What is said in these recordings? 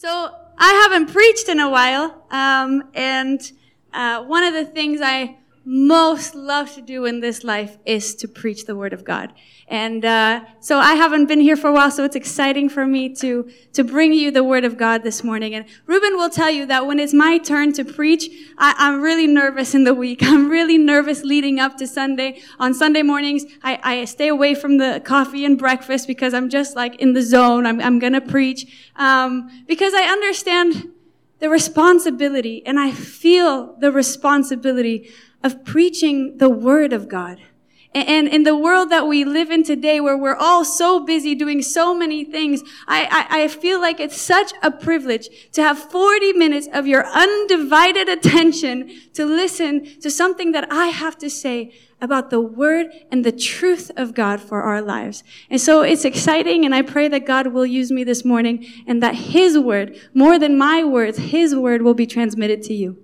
So I haven't preached in a while, um, and uh, one of the things I most love to do in this life is to preach the word of God. And uh, so I haven't been here for a while, so it's exciting for me to to bring you the word of God this morning. And Ruben will tell you that when it's my turn to preach, I, am really nervous in the week. I'm really nervous leading up to Sunday. On Sunday mornings, I, I stay away from the coffee and breakfast because I'm just like in the zone. I'm, I'm gonna preach um, because I understand the responsibility, and I feel the responsibility of preaching the Word of God. And in the world that we live in today, where we're all so busy doing so many things, I, I, I, feel like it's such a privilege to have 40 minutes of your undivided attention to listen to something that I have to say about the word and the truth of God for our lives. And so it's exciting, and I pray that God will use me this morning and that His word, more than my words, His word will be transmitted to you.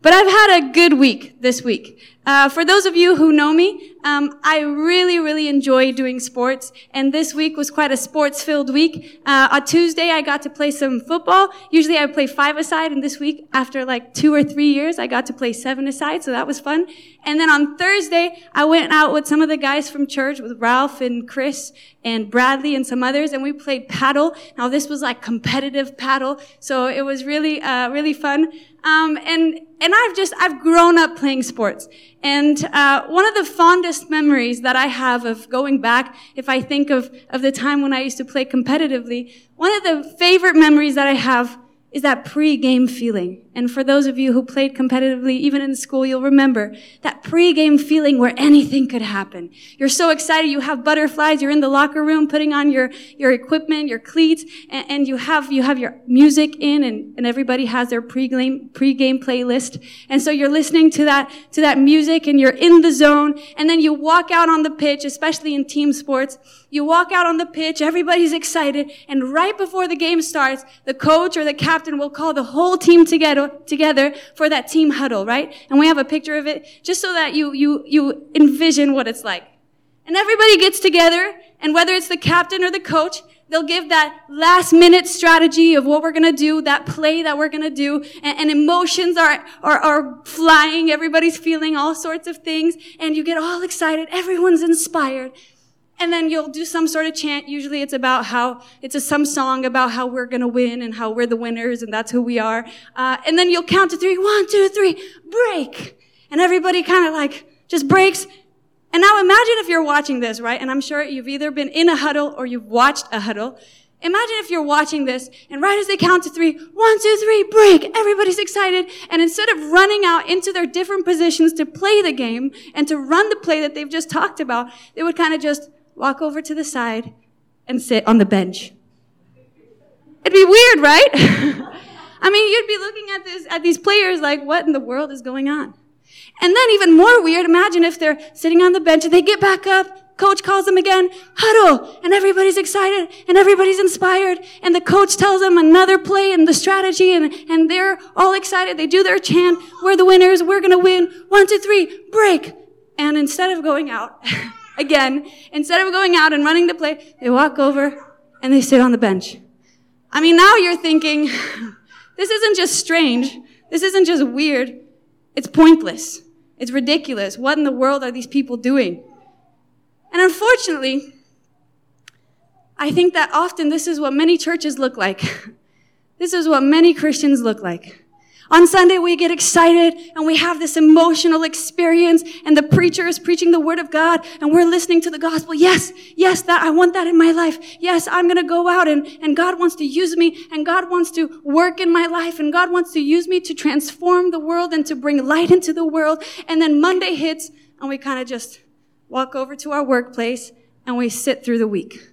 But I've had a good week this week. Uh, for those of you who know me, um, I really, really enjoy doing sports, and this week was quite a sports-filled week. Uh, on Tuesday, I got to play some football. Usually, I play five-a-side, and this week, after like two or three years, I got to play seven-a-side, so that was fun. And then on Thursday, I went out with some of the guys from church, with Ralph and Chris and Bradley and some others, and we played paddle. Now, this was like competitive paddle, so it was really, uh, really fun. Um, and and I've just I've grown up playing sports, and uh, one of the fondest memories that I have of going back, if I think of of the time when I used to play competitively, one of the favorite memories that I have is that pre-game feeling. And for those of you who played competitively, even in school, you'll remember that pre-game feeling where anything could happen. You're so excited, you have butterflies, you're in the locker room putting on your, your equipment, your cleats, and, and you have, you have your music in and, and everybody has their pre-game, pre-game playlist. And so you're listening to that, to that music and you're in the zone. And then you walk out on the pitch, especially in team sports, you walk out on the pitch, everybody's excited, and right before the game starts, the coach or the captain will call the whole team together, together for that team huddle, right? And we have a picture of it just so that you, you, you envision what it's like. And everybody gets together, and whether it's the captain or the coach, they'll give that last minute strategy of what we're gonna do, that play that we're gonna do, and, and, emotions are, are, are flying, everybody's feeling all sorts of things, and you get all excited, everyone's inspired, and then you'll do some sort of chant. Usually it's about how, it's a, some song about how we're gonna win and how we're the winners and that's who we are. Uh, and then you'll count to three. One, two, three, break. And everybody kind of like just breaks. And now imagine if you're watching this, right? And I'm sure you've either been in a huddle or you've watched a huddle. Imagine if you're watching this and right as they count to three, one, two, three, break. Everybody's excited. And instead of running out into their different positions to play the game and to run the play that they've just talked about, they would kind of just walk over to the side and sit on the bench. It'd be weird, right? I mean, you'd be looking at this, at these players like, what in the world is going on? And then even more weird, imagine if they're sitting on the bench and they get back up, coach calls them again, huddle, and everybody's excited and everybody's inspired, and the coach tells them another play and the strategy, and, and they're all excited. They do their chant, we're the winners, we're gonna win, one, two, three, break. And instead of going out, again, instead of going out and running the play, they walk over and they sit on the bench. I mean, now you're thinking, this isn't just strange. This isn't just weird. It's pointless. It's ridiculous. What in the world are these people doing? And unfortunately, I think that often this is what many churches look like. this is what many Christians look like. On Sunday, we get excited and we have this emotional experience and the preacher is preaching the word of God and we're listening to the gospel. Yes, yes, that, I want that in my life. Yes, I'm going to go out and, and God wants to use me and God wants to work in my life and God wants to use me to transform the world and to bring light into the world. And then Monday hits and we kind of just walk over to our workplace and we sit through the week.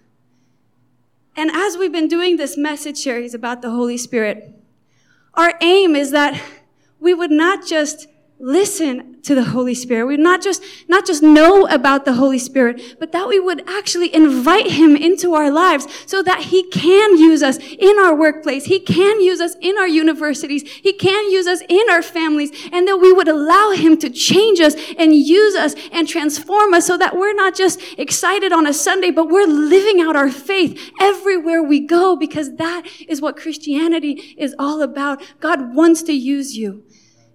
And as we've been doing this message series about the Holy Spirit, our aim is that we would not just listen to the Holy Spirit. We not just, not just know about the Holy Spirit, but that we would actually invite Him into our lives so that He can use us in our workplace. He can use us in our universities. He can use us in our families and that we would allow Him to change us and use us and transform us so that we're not just excited on a Sunday, but we're living out our faith everywhere we go because that is what Christianity is all about. God wants to use you.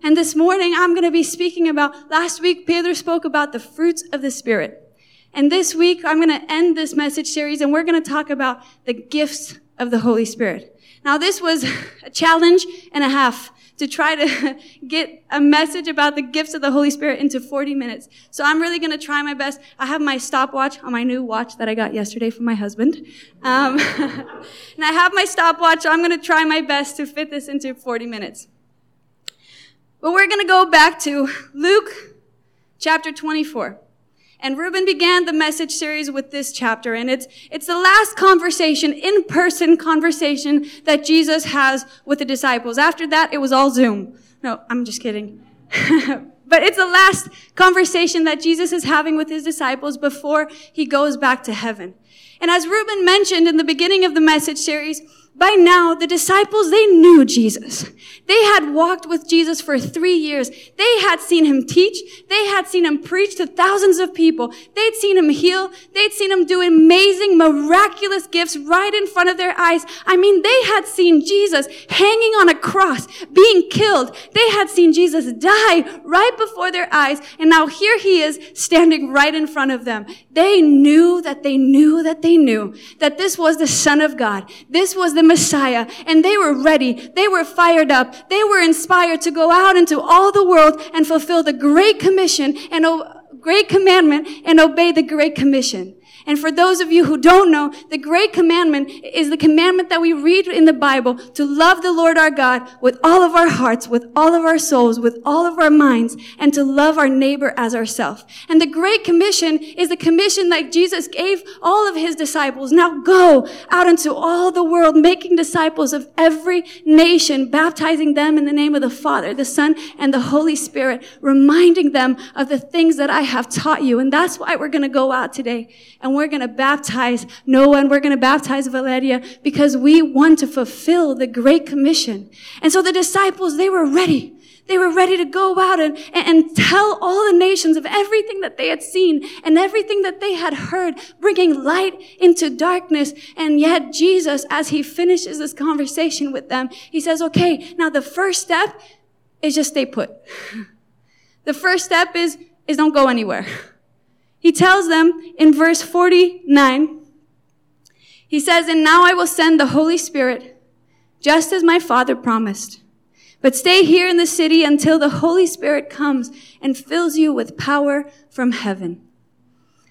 And this morning I'm going to be speaking about, last week Pedro spoke about the fruits of the Spirit. And this week I'm going to end this message series and we're going to talk about the gifts of the Holy Spirit. Now this was a challenge and a half to try to get a message about the gifts of the Holy Spirit into 40 minutes. So I'm really going to try my best. I have my stopwatch on my new watch that I got yesterday from my husband. Um, and I have my stopwatch. So I'm going to try my best to fit this into 40 minutes. But we're going to go back to Luke chapter 24. And Reuben began the message series with this chapter, and it's, it's the last conversation, in-person conversation that Jesus has with the disciples. After that, it was all Zoom. No, I'm just kidding. but it's the last conversation that Jesus is having with his disciples before he goes back to heaven. And as Reuben mentioned in the beginning of the message series, by now, the disciples, they knew Jesus. They had walked with Jesus for three years. They had seen him teach. They had seen him preach to thousands of people. They'd seen him heal. They'd seen him do amazing, miraculous gifts right in front of their eyes. I mean, they had seen Jesus hanging on a cross, being killed. They had seen Jesus die right before their eyes. And now here he is standing right in front of them. They knew that they knew that they knew that this was the Son of God. This was the Messiah. And they were ready. They were fired up. They were inspired to go out into all the world and fulfill the Great Commission and a Great Commandment and obey the Great Commission. And for those of you who don't know, the great commandment is the commandment that we read in the Bible to love the Lord our God with all of our hearts, with all of our souls, with all of our minds, and to love our neighbor as ourselves. And the great commission is the commission that Jesus gave all of his disciples. Now go out into all the world, making disciples of every nation, baptizing them in the name of the Father, the Son, and the Holy Spirit, reminding them of the things that I have taught you. And that's why we're going to go out today and and we're going to baptize Noah and we're going to baptize Valeria because we want to fulfill the Great Commission. And so the disciples, they were ready. They were ready to go out and, and tell all the nations of everything that they had seen and everything that they had heard, bringing light into darkness. And yet Jesus, as he finishes this conversation with them, he says, okay, now the first step is just stay put. The first step is, is don't go anywhere. He tells them in verse 49, he says, And now I will send the Holy Spirit, just as my Father promised. But stay here in the city until the Holy Spirit comes and fills you with power from heaven.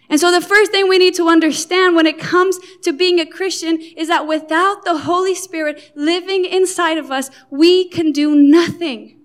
And so the first thing we need to understand when it comes to being a Christian is that without the Holy Spirit living inside of us, we can do nothing.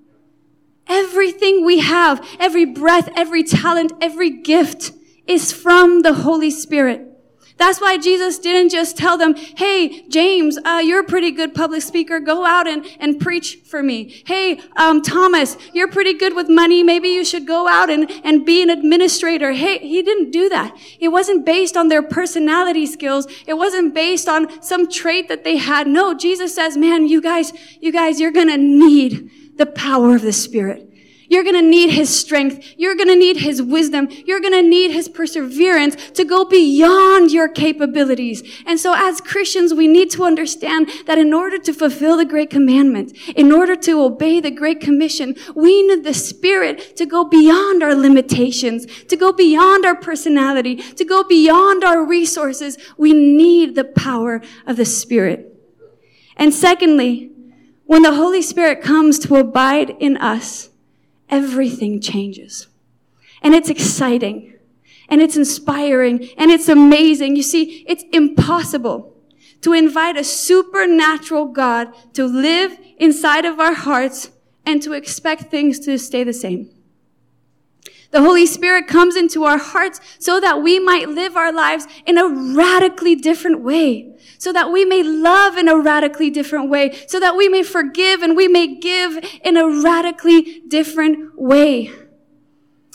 Everything we have, every breath, every talent, every gift, is from the Holy Spirit. That's why Jesus didn't just tell them, hey, James, uh, you're a pretty good public speaker. Go out and, and preach for me. Hey, um, Thomas, you're pretty good with money. Maybe you should go out and, and be an administrator. Hey, he didn't do that. It wasn't based on their personality skills. It wasn't based on some trait that they had. No, Jesus says, man, you guys, you guys, you're going to need the power of the Spirit. You're going to need his strength. You're going to need his wisdom. You're going to need his perseverance to go beyond your capabilities. And so as Christians, we need to understand that in order to fulfill the great commandment, in order to obey the great commission, we need the spirit to go beyond our limitations, to go beyond our personality, to go beyond our resources. We need the power of the spirit. And secondly, when the Holy Spirit comes to abide in us, everything changes. And it's exciting. And it's inspiring. And it's amazing. You see, it's impossible to invite a supernatural God to live inside of our hearts and to expect things to stay the same. The Holy Spirit comes into our hearts so that we might live our lives in a radically different way. So that we may love in a radically different way. So that we may forgive and we may give in a radically different way.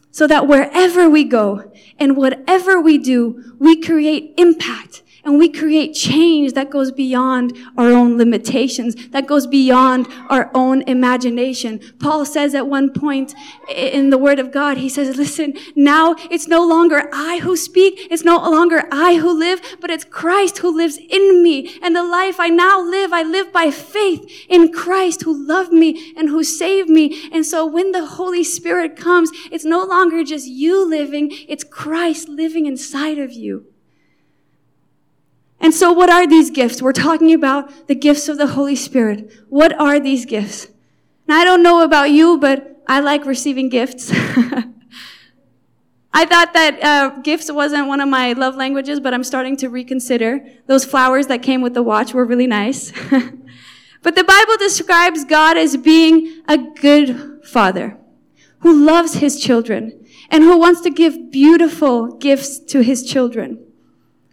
So that wherever we go and whatever we do, we create impact and we create change that goes beyond our own limitations, that goes beyond our own imagination. Paul says at one point in the Word of God, he says, listen, now it's no longer I who speak, it's no longer I who live, but it's Christ who lives in me. And the life I now live, I live by faith in Christ who loved me and who saved me. And so when the Holy Spirit comes, it's no longer just you living, it's Christ living inside of you. And so what are these gifts? We're talking about the gifts of the Holy Spirit. What are these gifts? Now, I don't know about you, but I like receiving gifts. I thought that uh, gifts wasn't one of my love languages, but I'm starting to reconsider. Those flowers that came with the watch were really nice. but the Bible describes God as being a good father who loves his children and who wants to give beautiful gifts to his children.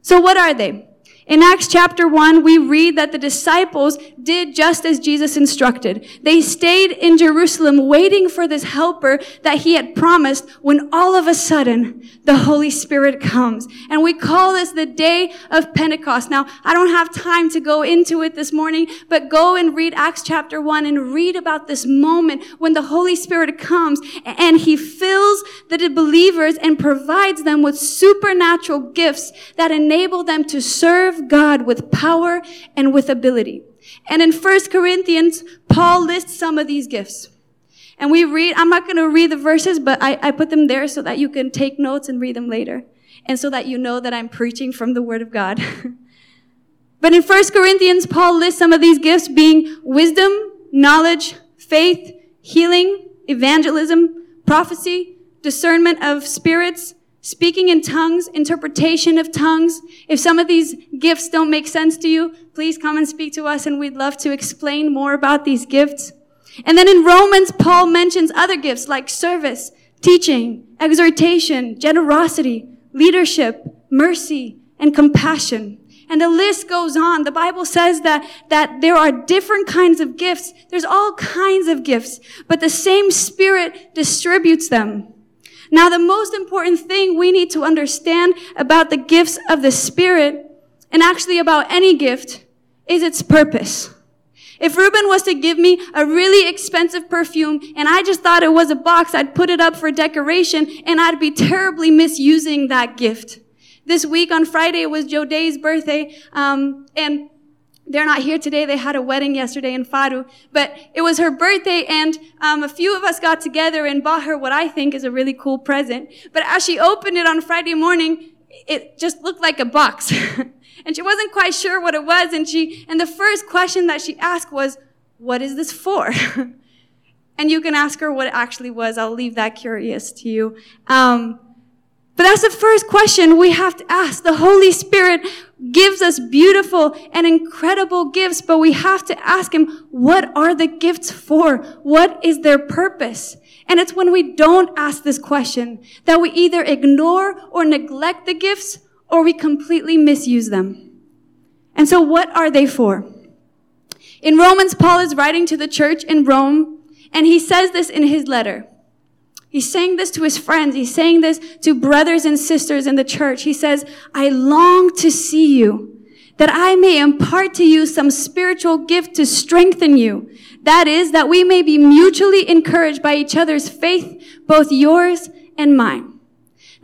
So what are they? In Acts chapter 1, we read that the disciples did just as Jesus instructed. They stayed in Jerusalem waiting for this helper that he had promised when all of a sudden the Holy Spirit comes. And we call this the day of Pentecost. Now, I don't have time to go into it this morning, but go and read Acts chapter 1 and read about this moment when the Holy Spirit comes and he fills the believers and provides them with supernatural gifts that enable them to serve serve God with power and with ability. And in 1 Corinthians, Paul lists some of these gifts. And we read, I'm not going to read the verses, but I, I put them there so that you can take notes and read them later. And so that you know that I'm preaching from the Word of God. but in 1 Corinthians, Paul lists some of these gifts being wisdom, knowledge, faith, healing, evangelism, prophecy, discernment of spirits, speaking in tongues, interpretation of tongues. If some of these gifts don't make sense to you, please come and speak to us and we'd love to explain more about these gifts. And then in Romans, Paul mentions other gifts like service, teaching, exhortation, generosity, leadership, mercy, and compassion. And the list goes on. The Bible says that, that there are different kinds of gifts. There's all kinds of gifts, but the same Spirit distributes them. Now, the most important thing we need to understand about the gifts of the Spirit, and actually about any gift, is its purpose. If Ruben was to give me a really expensive perfume and I just thought it was a box, I'd put it up for decoration and I'd be terribly misusing that gift. This week on Friday was Joe Day's birthday, um, and they're not here today. They had a wedding yesterday in Faro, but it was her birthday and um, a few of us got together and bought her what I think is a really cool present. But as she opened it on Friday morning, it just looked like a box. and she wasn't quite sure what it was. And she, and the first question that she asked was, what is this for? and you can ask her what it actually was. I'll leave that curious to you. Um, but that's the first question we have to ask. The Holy Spirit gives us beautiful and incredible gifts, but we have to ask Him, what are the gifts for? What is their purpose? And it's when we don't ask this question that we either ignore or neglect the gifts or we completely misuse them. And so what are they for? In Romans, Paul is writing to the church in Rome, and he says this in his letter. He's saying this to his friends. He's saying this to brothers and sisters in the church. He says, I long to see you, that I may impart to you some spiritual gift to strengthen you. That is, that we may be mutually encouraged by each other's faith, both yours and mine.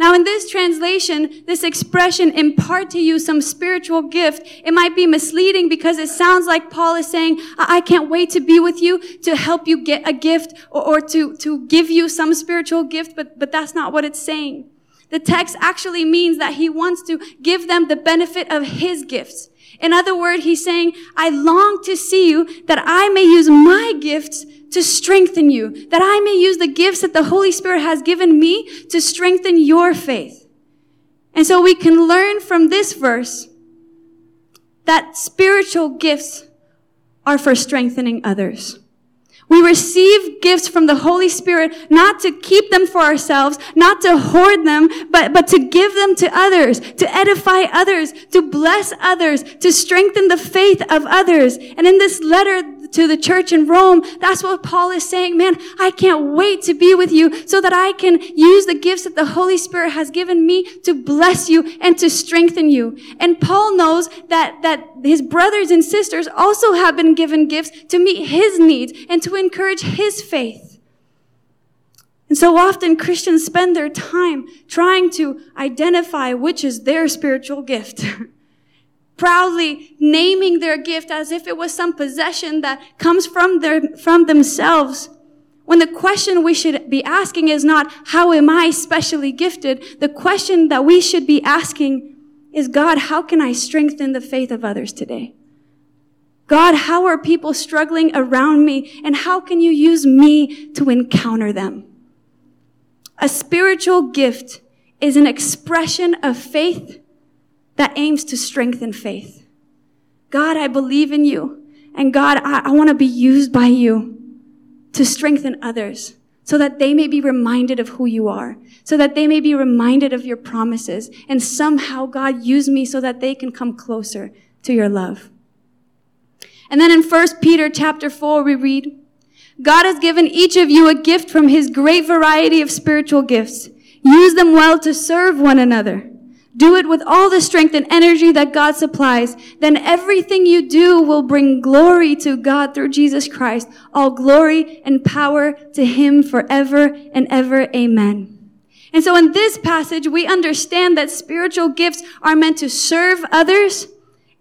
Now, in this translation, this expression, impart to you some spiritual gift, it might be misleading because it sounds like Paul is saying, I can't wait to be with you to help you get a gift or, or to, to give you some spiritual gift, but, but that's not what it's saying. The text actually means that he wants to give them the benefit of his gifts. In other words, he's saying, I long to see you that I may use my gifts to strengthen you, that I may use the gifts that the Holy Spirit has given me to strengthen your faith. And so we can learn from this verse that spiritual gifts are for strengthening others. We receive gifts from the Holy Spirit not to keep them for ourselves, not to hoard them, but, but to give them to others, to edify others, to bless others, to strengthen the faith of others. And in this letter to the church in Rome, that's what Paul is saying. Man, I can't wait to be with you so that I can use the gifts that the Holy Spirit has given me to bless you and to strengthen you. And Paul knows that, that his brothers and sisters also have been given gifts to meet his needs and to encourage his faith. And so often Christians spend their time trying to identify which is their spiritual gift. Proudly naming their gift as if it was some possession that comes from their, from themselves. When the question we should be asking is not, how am I specially gifted? The question that we should be asking is, God, how can I strengthen the faith of others today? God, how are people struggling around me and how can you use me to encounter them? A spiritual gift is an expression of faith that aims to strengthen faith. God, I believe in you. And God, I, I want to be used by you to strengthen others so that they may be reminded of who you are, so that they may be reminded of your promises. And somehow, God, use me so that they can come closer to your love. And then in 1 Peter chapter 4, we read, God has given each of you a gift from his great variety of spiritual gifts. Use them well to serve one another. Do it with all the strength and energy that God supplies. Then everything you do will bring glory to God through Jesus Christ. All glory and power to him forever and ever. Amen. And so in this passage, we understand that spiritual gifts are meant to serve others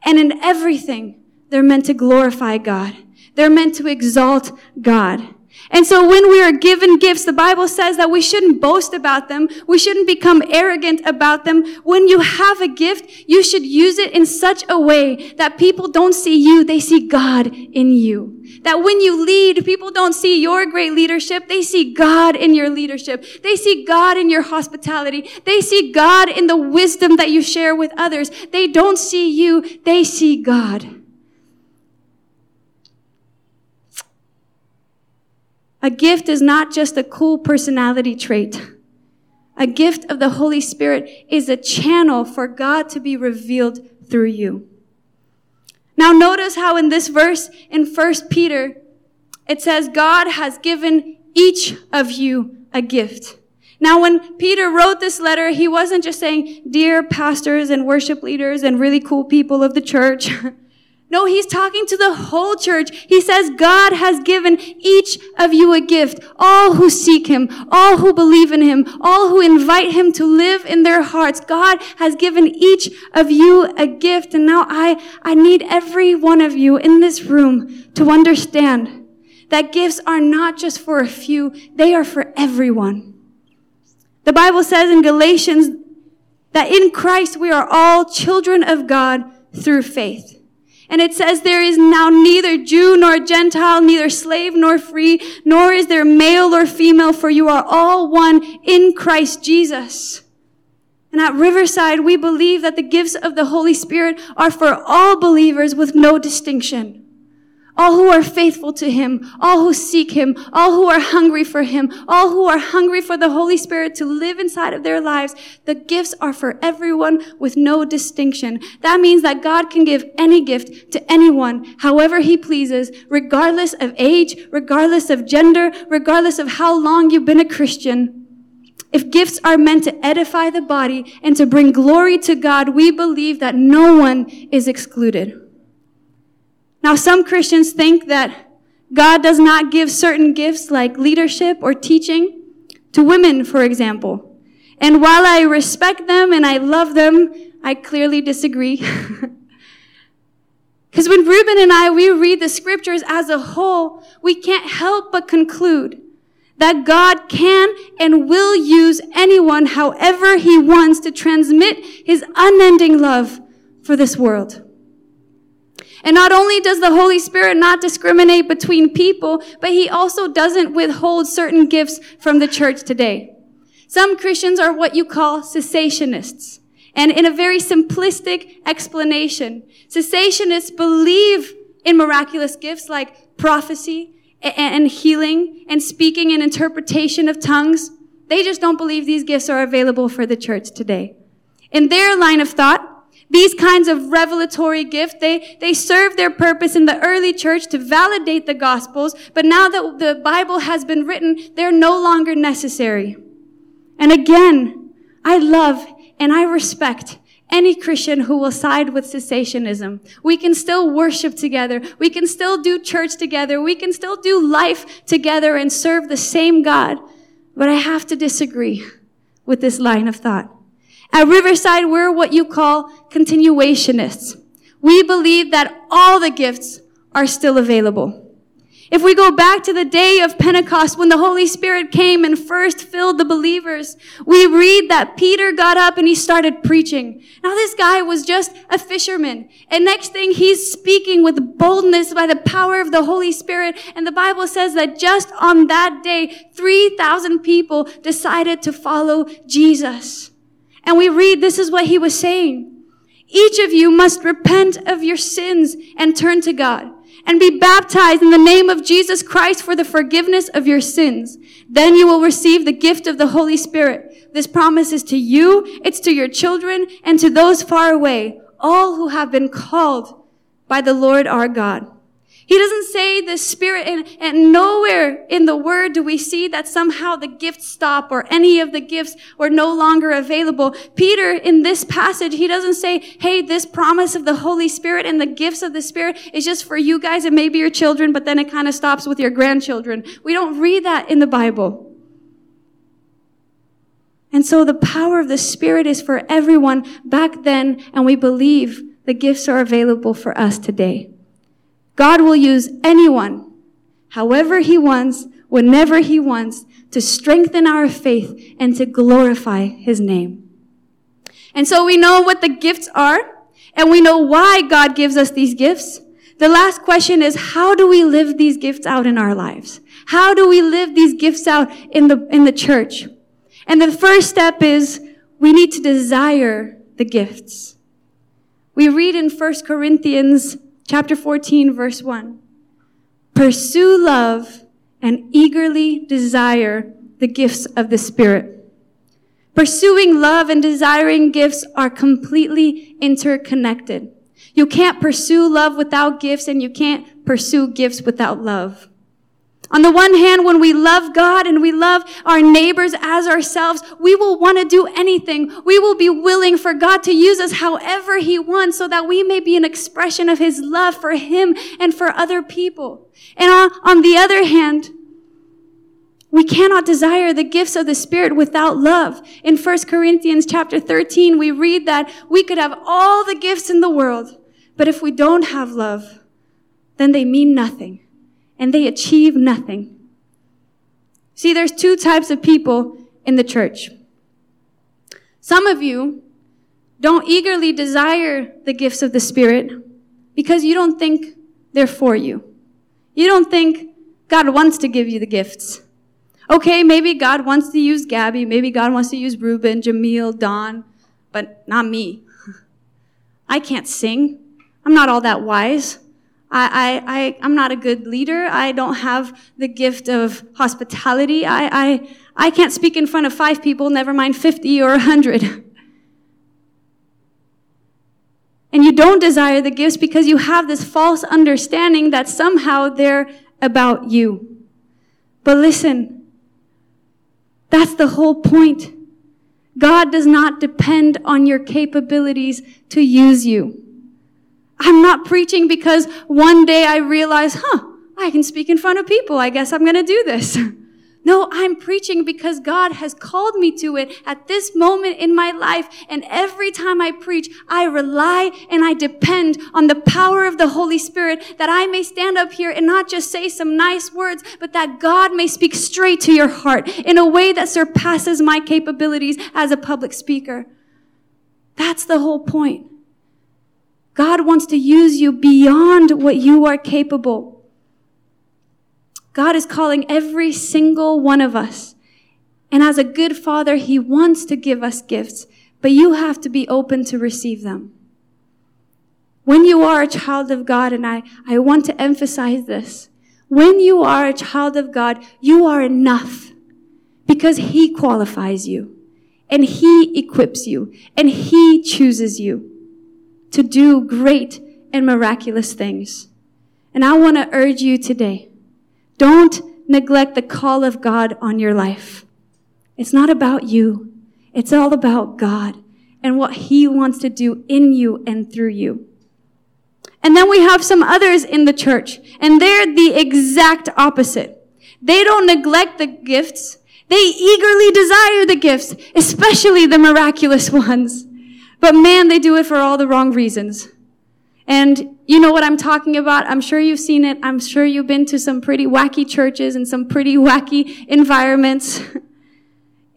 and in everything they're meant to glorify God. They're meant to exalt God. And so when we are given gifts, the Bible says that we shouldn't boast about them. We shouldn't become arrogant about them. When you have a gift, you should use it in such a way that people don't see you, they see God in you. That when you lead, people don't see your great leadership, they see God in your leadership. They see God in your hospitality. They see God in the wisdom that you share with others. They don't see you, they see God. A gift is not just a cool personality trait. A gift of the Holy Spirit is a channel for God to be revealed through you. Now notice how in this verse in 1 Peter, it says God has given each of you a gift. Now when Peter wrote this letter, he wasn't just saying, dear pastors and worship leaders and really cool people of the church. No, he's talking to the whole church. He says God has given each of you a gift. All who seek him, all who believe in him, all who invite him to live in their hearts. God has given each of you a gift. And now I, I need every one of you in this room to understand that gifts are not just for a few. They are for everyone. The Bible says in Galatians that in Christ we are all children of God through faith. And it says there is now neither Jew nor Gentile, neither slave nor free, nor is there male or female, for you are all one in Christ Jesus. And at Riverside, we believe that the gifts of the Holy Spirit are for all believers with no distinction all who are faithful to Him, all who seek Him, all who are hungry for Him, all who are hungry for the Holy Spirit to live inside of their lives. The gifts are for everyone with no distinction. That means that God can give any gift to anyone, however He pleases, regardless of age, regardless of gender, regardless of how long you've been a Christian. If gifts are meant to edify the body and to bring glory to God, we believe that no one is excluded. Now, some Christians think that God does not give certain gifts like leadership or teaching to women, for example. And while I respect them and I love them, I clearly disagree. Because when Reuben and I, we read the scriptures as a whole, we can't help but conclude that God can and will use anyone however he wants to transmit his unending love for this world. And not only does the Holy Spirit not discriminate between people, but he also doesn't withhold certain gifts from the church today. Some Christians are what you call cessationists. And in a very simplistic explanation, cessationists believe in miraculous gifts like prophecy and healing and speaking and interpretation of tongues. They just don't believe these gifts are available for the church today. In their line of thought, these kinds of revelatory gifts, they, they serve their purpose in the early church to validate the gospels, but now that the Bible has been written, they're no longer necessary. And again, I love and I respect any Christian who will side with cessationism. We can still worship together. We can still do church together. We can still do life together and serve the same God. But I have to disagree with this line of thought. At Riverside, we're what you call continuationists. We believe that all the gifts are still available. If we go back to the day of Pentecost when the Holy Spirit came and first filled the believers, we read that Peter got up and he started preaching. Now this guy was just a fisherman. And next thing he's speaking with boldness by the power of the Holy Spirit. And the Bible says that just on that day, 3,000 people decided to follow Jesus. And we read this is what he was saying. Each of you must repent of your sins and turn to God and be baptized in the name of Jesus Christ for the forgiveness of your sins. Then you will receive the gift of the Holy Spirit. This promise is to you, it's to your children, and to those far away, all who have been called by the Lord our God. He doesn't say the Spirit, and, and nowhere in the Word do we see that somehow the gifts stop or any of the gifts were no longer available. Peter, in this passage, he doesn't say, hey, this promise of the Holy Spirit and the gifts of the Spirit is just for you guys and maybe your children, but then it kind of stops with your grandchildren. We don't read that in the Bible. And so the power of the Spirit is for everyone back then, and we believe the gifts are available for us today. God will use anyone, however he wants, whenever he wants, to strengthen our faith and to glorify his name. And so we know what the gifts are, and we know why God gives us these gifts. The last question is, how do we live these gifts out in our lives? How do we live these gifts out in the, in the church? And the first step is, we need to desire the gifts. We read in 1 Corinthians chapter 14, verse 1. Pursue love and eagerly desire the gifts of the Spirit. Pursuing love and desiring gifts are completely interconnected. You can't pursue love without gifts and you can't pursue gifts without love. On the one hand, when we love God and we love our neighbors as ourselves, we will want to do anything. We will be willing for God to use us however He wants so that we may be an expression of His love for Him and for other people. And on, on the other hand, we cannot desire the gifts of the Spirit without love. In 1 Corinthians chapter 13, we read that we could have all the gifts in the world, but if we don't have love, then they mean nothing and they achieve nothing. See, there's two types of people in the church. Some of you don't eagerly desire the gifts of the Spirit because you don't think they're for you. You don't think God wants to give you the gifts. Okay, maybe God wants to use Gabby, maybe God wants to use Ruben, Jameel, Don, but not me. I can't sing. I'm not all that wise. I, I, I, am not a good leader. I don't have the gift of hospitality. I, I, I can't speak in front of five people, never mind 50 or 100. And you don't desire the gifts because you have this false understanding that somehow they're about you. But listen, that's the whole point. God does not depend on your capabilities to use you. I'm not preaching because one day I realize, huh, I can speak in front of people. I guess I'm going to do this. No, I'm preaching because God has called me to it at this moment in my life. And every time I preach, I rely and I depend on the power of the Holy Spirit that I may stand up here and not just say some nice words, but that God may speak straight to your heart in a way that surpasses my capabilities as a public speaker. That's the whole point. God wants to use you beyond what you are capable. God is calling every single one of us. And as a good father, he wants to give us gifts, but you have to be open to receive them. When you are a child of God, and I, I want to emphasize this, when you are a child of God, you are enough because He qualifies you and He equips you and He chooses you to do great and miraculous things. And I want to urge you today, don't neglect the call of God on your life. It's not about you. It's all about God and what He wants to do in you and through you. And then we have some others in the church, and they're the exact opposite. They don't neglect the gifts. They eagerly desire the gifts, especially the miraculous ones. But man, they do it for all the wrong reasons. And you know what I'm talking about. I'm sure you've seen it. I'm sure you've been to some pretty wacky churches and some pretty wacky environments. and,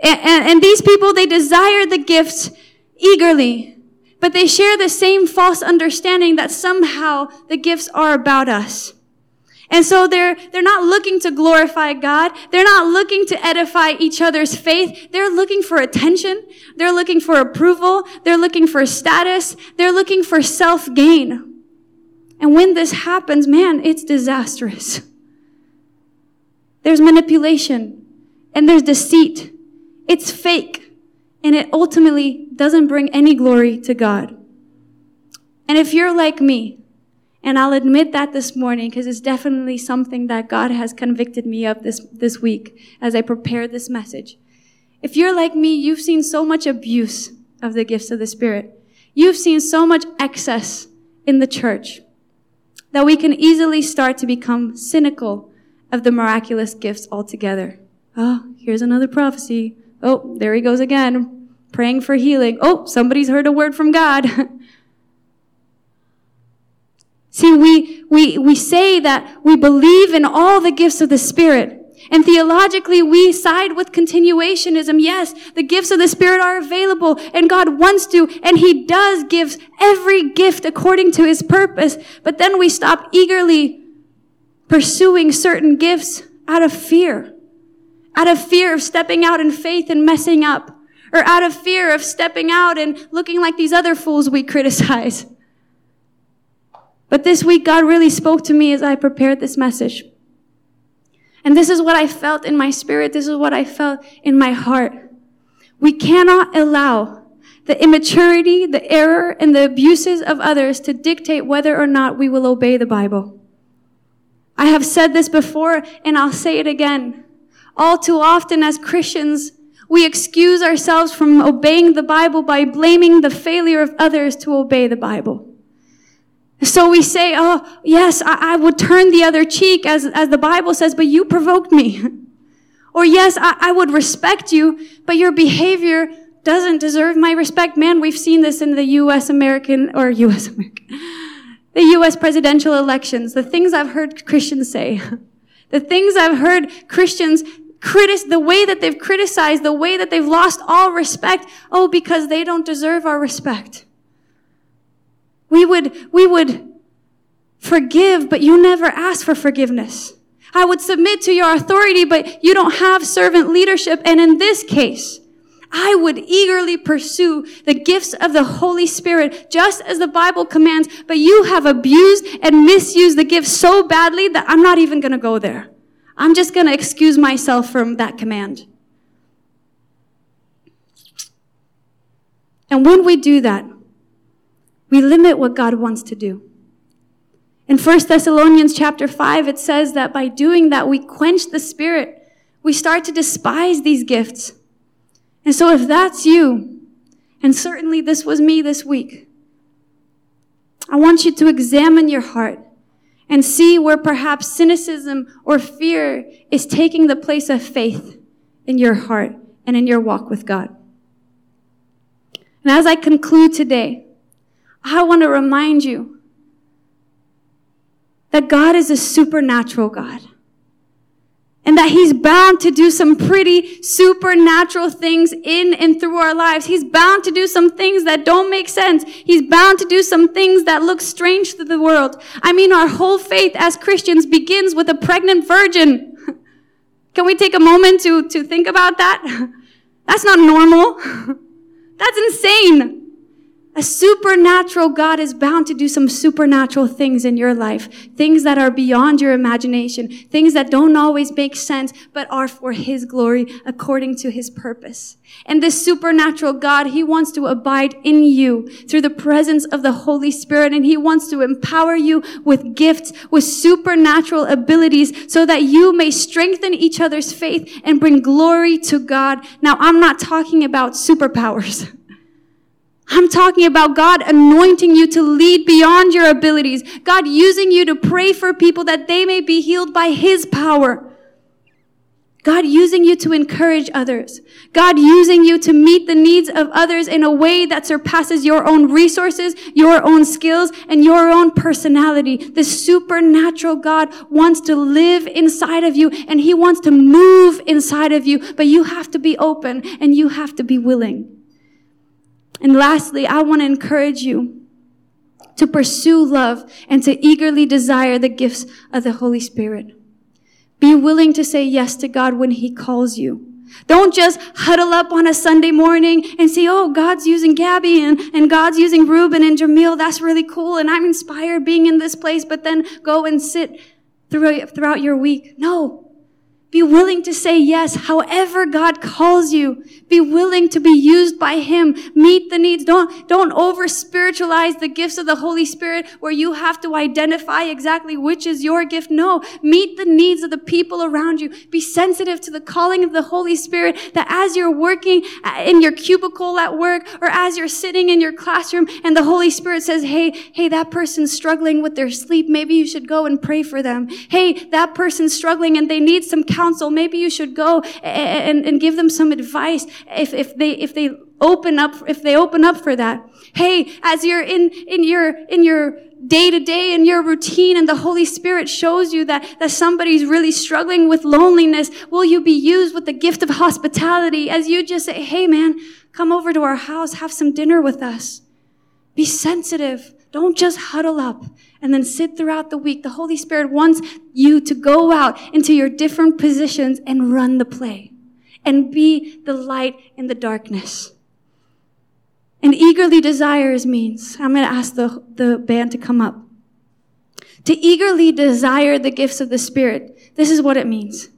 and, and these people, they desire the gifts eagerly, but they share the same false understanding that somehow the gifts are about us. And so they're, they're not looking to glorify God. They're not looking to edify each other's faith. They're looking for attention. They're looking for approval. They're looking for status. They're looking for self-gain. And when this happens, man, it's disastrous. There's manipulation and there's deceit. It's fake and it ultimately doesn't bring any glory to God. And if you're like me, and I'll admit that this morning because it's definitely something that God has convicted me of this, this week as I prepare this message. If you're like me, you've seen so much abuse of the gifts of the Spirit. You've seen so much excess in the church that we can easily start to become cynical of the miraculous gifts altogether. Oh, here's another prophecy. Oh, there he goes again, praying for healing. Oh, somebody's heard a word from God. See, we, we, we say that we believe in all the gifts of the Spirit. And theologically, we side with continuationism. Yes, the gifts of the Spirit are available and God wants to, and He does give every gift according to His purpose. But then we stop eagerly pursuing certain gifts out of fear. Out of fear of stepping out in faith and messing up. Or out of fear of stepping out and looking like these other fools we criticize. But this week, God really spoke to me as I prepared this message. And this is what I felt in my spirit. This is what I felt in my heart. We cannot allow the immaturity, the error, and the abuses of others to dictate whether or not we will obey the Bible. I have said this before and I'll say it again. All too often as Christians, we excuse ourselves from obeying the Bible by blaming the failure of others to obey the Bible. So we say, oh, yes, I, I would turn the other cheek as, as the Bible says, but you provoked me. or yes, I, I would respect you, but your behavior doesn't deserve my respect. Man, we've seen this in the U.S. American, or U.S. American, the U.S. presidential elections. The things I've heard Christians say. the things I've heard Christians critic, the way that they've criticized, the way that they've lost all respect. Oh, because they don't deserve our respect. We would, we would forgive, but you never ask for forgiveness. I would submit to your authority, but you don't have servant leadership. And in this case, I would eagerly pursue the gifts of the Holy Spirit just as the Bible commands, but you have abused and misused the gifts so badly that I'm not even going to go there. I'm just going to excuse myself from that command. And when we do that, we limit what God wants to do. In 1 Thessalonians chapter 5, it says that by doing that, we quench the spirit. We start to despise these gifts. And so if that's you, and certainly this was me this week, I want you to examine your heart and see where perhaps cynicism or fear is taking the place of faith in your heart and in your walk with God. And as I conclude today, I want to remind you that God is a supernatural God. And that he's bound to do some pretty supernatural things in and through our lives. He's bound to do some things that don't make sense. He's bound to do some things that look strange to the world. I mean, our whole faith as Christians begins with a pregnant virgin. Can we take a moment to, to think about that? That's not normal. That's insane. A supernatural God is bound to do some supernatural things in your life. Things that are beyond your imagination. Things that don't always make sense, but are for His glory according to His purpose. And this supernatural God, He wants to abide in you through the presence of the Holy Spirit. And He wants to empower you with gifts, with supernatural abilities so that you may strengthen each other's faith and bring glory to God. Now, I'm not talking about superpowers. I'm talking about God anointing you to lead beyond your abilities. God using you to pray for people that they may be healed by His power. God using you to encourage others. God using you to meet the needs of others in a way that surpasses your own resources, your own skills, and your own personality. The supernatural God wants to live inside of you and He wants to move inside of you, but you have to be open and you have to be willing. And lastly, I want to encourage you to pursue love and to eagerly desire the gifts of the Holy Spirit. Be willing to say yes to God when He calls you. Don't just huddle up on a Sunday morning and say, oh, God's using Gabby and, and God's using Reuben and Jamil. That's really cool. And I'm inspired being in this place, but then go and sit throughout, throughout your week. No. Be willing to say yes, however God calls you. Be willing to be used by Him. Meet the needs. Don't, don't over spiritualize the gifts of the Holy Spirit where you have to identify exactly which is your gift. No. Meet the needs of the people around you. Be sensitive to the calling of the Holy Spirit that as you're working in your cubicle at work or as you're sitting in your classroom and the Holy Spirit says, Hey, hey, that person's struggling with their sleep. Maybe you should go and pray for them. Hey, that person's struggling and they need some counseling counsel. Maybe you should go and, and give them some advice if, if they, if they open up, if they open up for that. Hey, as you're in, in your, in your day to day in your routine and the Holy Spirit shows you that, that somebody's really struggling with loneliness, will you be used with the gift of hospitality as you just say, Hey man, come over to our house, have some dinner with us. Be sensitive. Don't just huddle up and then sit throughout the week. The Holy Spirit wants you to go out into your different positions and run the play and be the light in the darkness. And eagerly desires means, I'm going to ask the, the band to come up. To eagerly desire the gifts of the Spirit, this is what it means.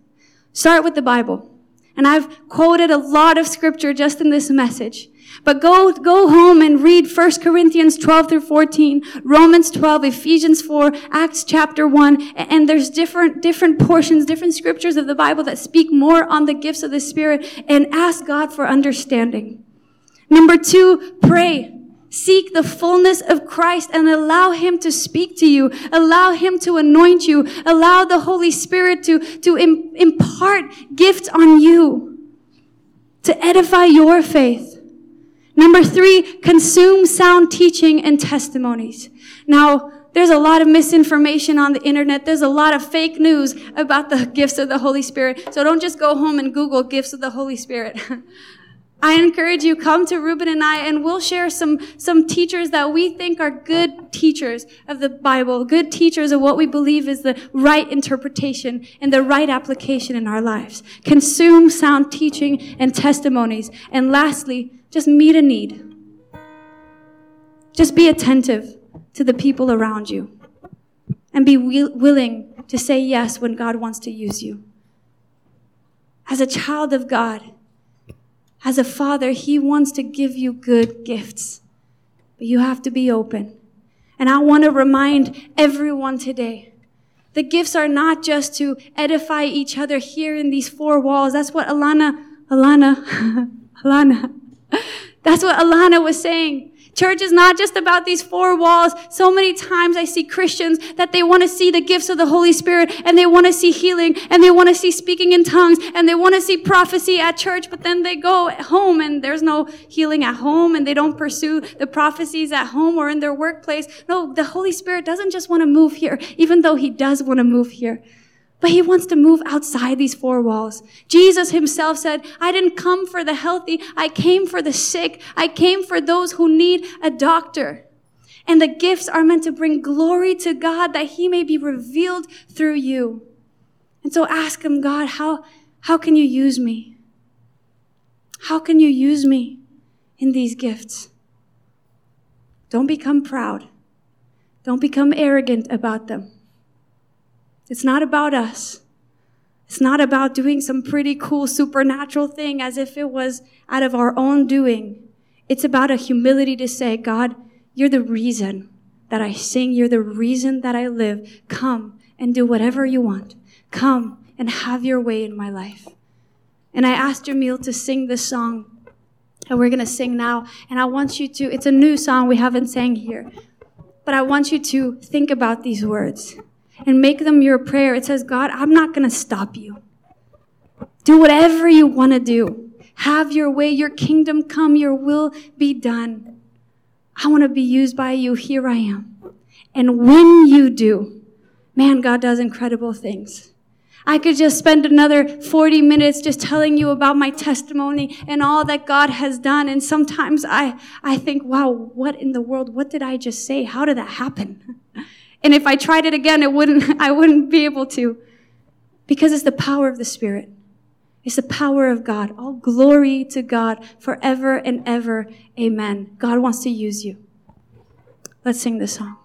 Start with the Bible. And I've quoted a lot of scripture just in this message. But go, go home and read 1 Corinthians 12 through 14, Romans 12, Ephesians 4, Acts chapter 1, and there's different, different portions, different scriptures of the Bible that speak more on the gifts of the Spirit and ask God for understanding. Number two, pray. Seek the fullness of Christ and allow Him to speak to you. Allow Him to anoint you. Allow the Holy Spirit to, to impart gifts on you to edify your faith. Number three, consume sound teaching and testimonies. Now, there's a lot of misinformation on the internet. There's a lot of fake news about the gifts of the Holy Spirit. So don't just go home and Google gifts of the Holy Spirit. I encourage you, come to Ruben and I, and we'll share some, some teachers that we think are good teachers of the Bible, good teachers of what we believe is the right interpretation and the right application in our lives. Consume sound teaching and testimonies. And lastly, just meet a need. Just be attentive to the people around you and be willing to say yes when God wants to use you. As a child of God, as a father, He wants to give you good gifts, but you have to be open. And I want to remind everyone today the gifts are not just to edify each other here in these four walls. That's what Alana, Alana, Alana, that's what Alana was saying. Church is not just about these four walls. So many times I see Christians that they want to see the gifts of the Holy Spirit and they want to see healing and they want to see speaking in tongues and they want to see prophecy at church, but then they go home and there's no healing at home and they don't pursue the prophecies at home or in their workplace. No, the Holy Spirit doesn't just want to move here, even though he does want to move here. But he wants to move outside these four walls. Jesus himself said, I didn't come for the healthy. I came for the sick. I came for those who need a doctor. And the gifts are meant to bring glory to God that he may be revealed through you. And so ask him, God, how, how can you use me? How can you use me in these gifts? Don't become proud. Don't become arrogant about them. It's not about us. It's not about doing some pretty cool supernatural thing as if it was out of our own doing. It's about a humility to say, God, you're the reason that I sing. You're the reason that I live. Come and do whatever you want. Come and have your way in my life. And I asked Jamil to sing this song that we're going to sing now. And I want you to, it's a new song we haven't sang here, but I want you to think about these words and make them your prayer. It says, God, I'm not going to stop you. Do whatever you want to do. Have your way, your kingdom come, your will be done. I want to be used by you. Here I am. And when you do, man, God does incredible things. I could just spend another 40 minutes just telling you about my testimony and all that God has done. And sometimes I, I think, wow, what in the world? What did I just say? How did that happen? And if I tried it again, it wouldn't, I wouldn't be able to. Because it's the power of the Spirit. It's the power of God. All glory to God forever and ever. Amen. God wants to use you. Let's sing this song.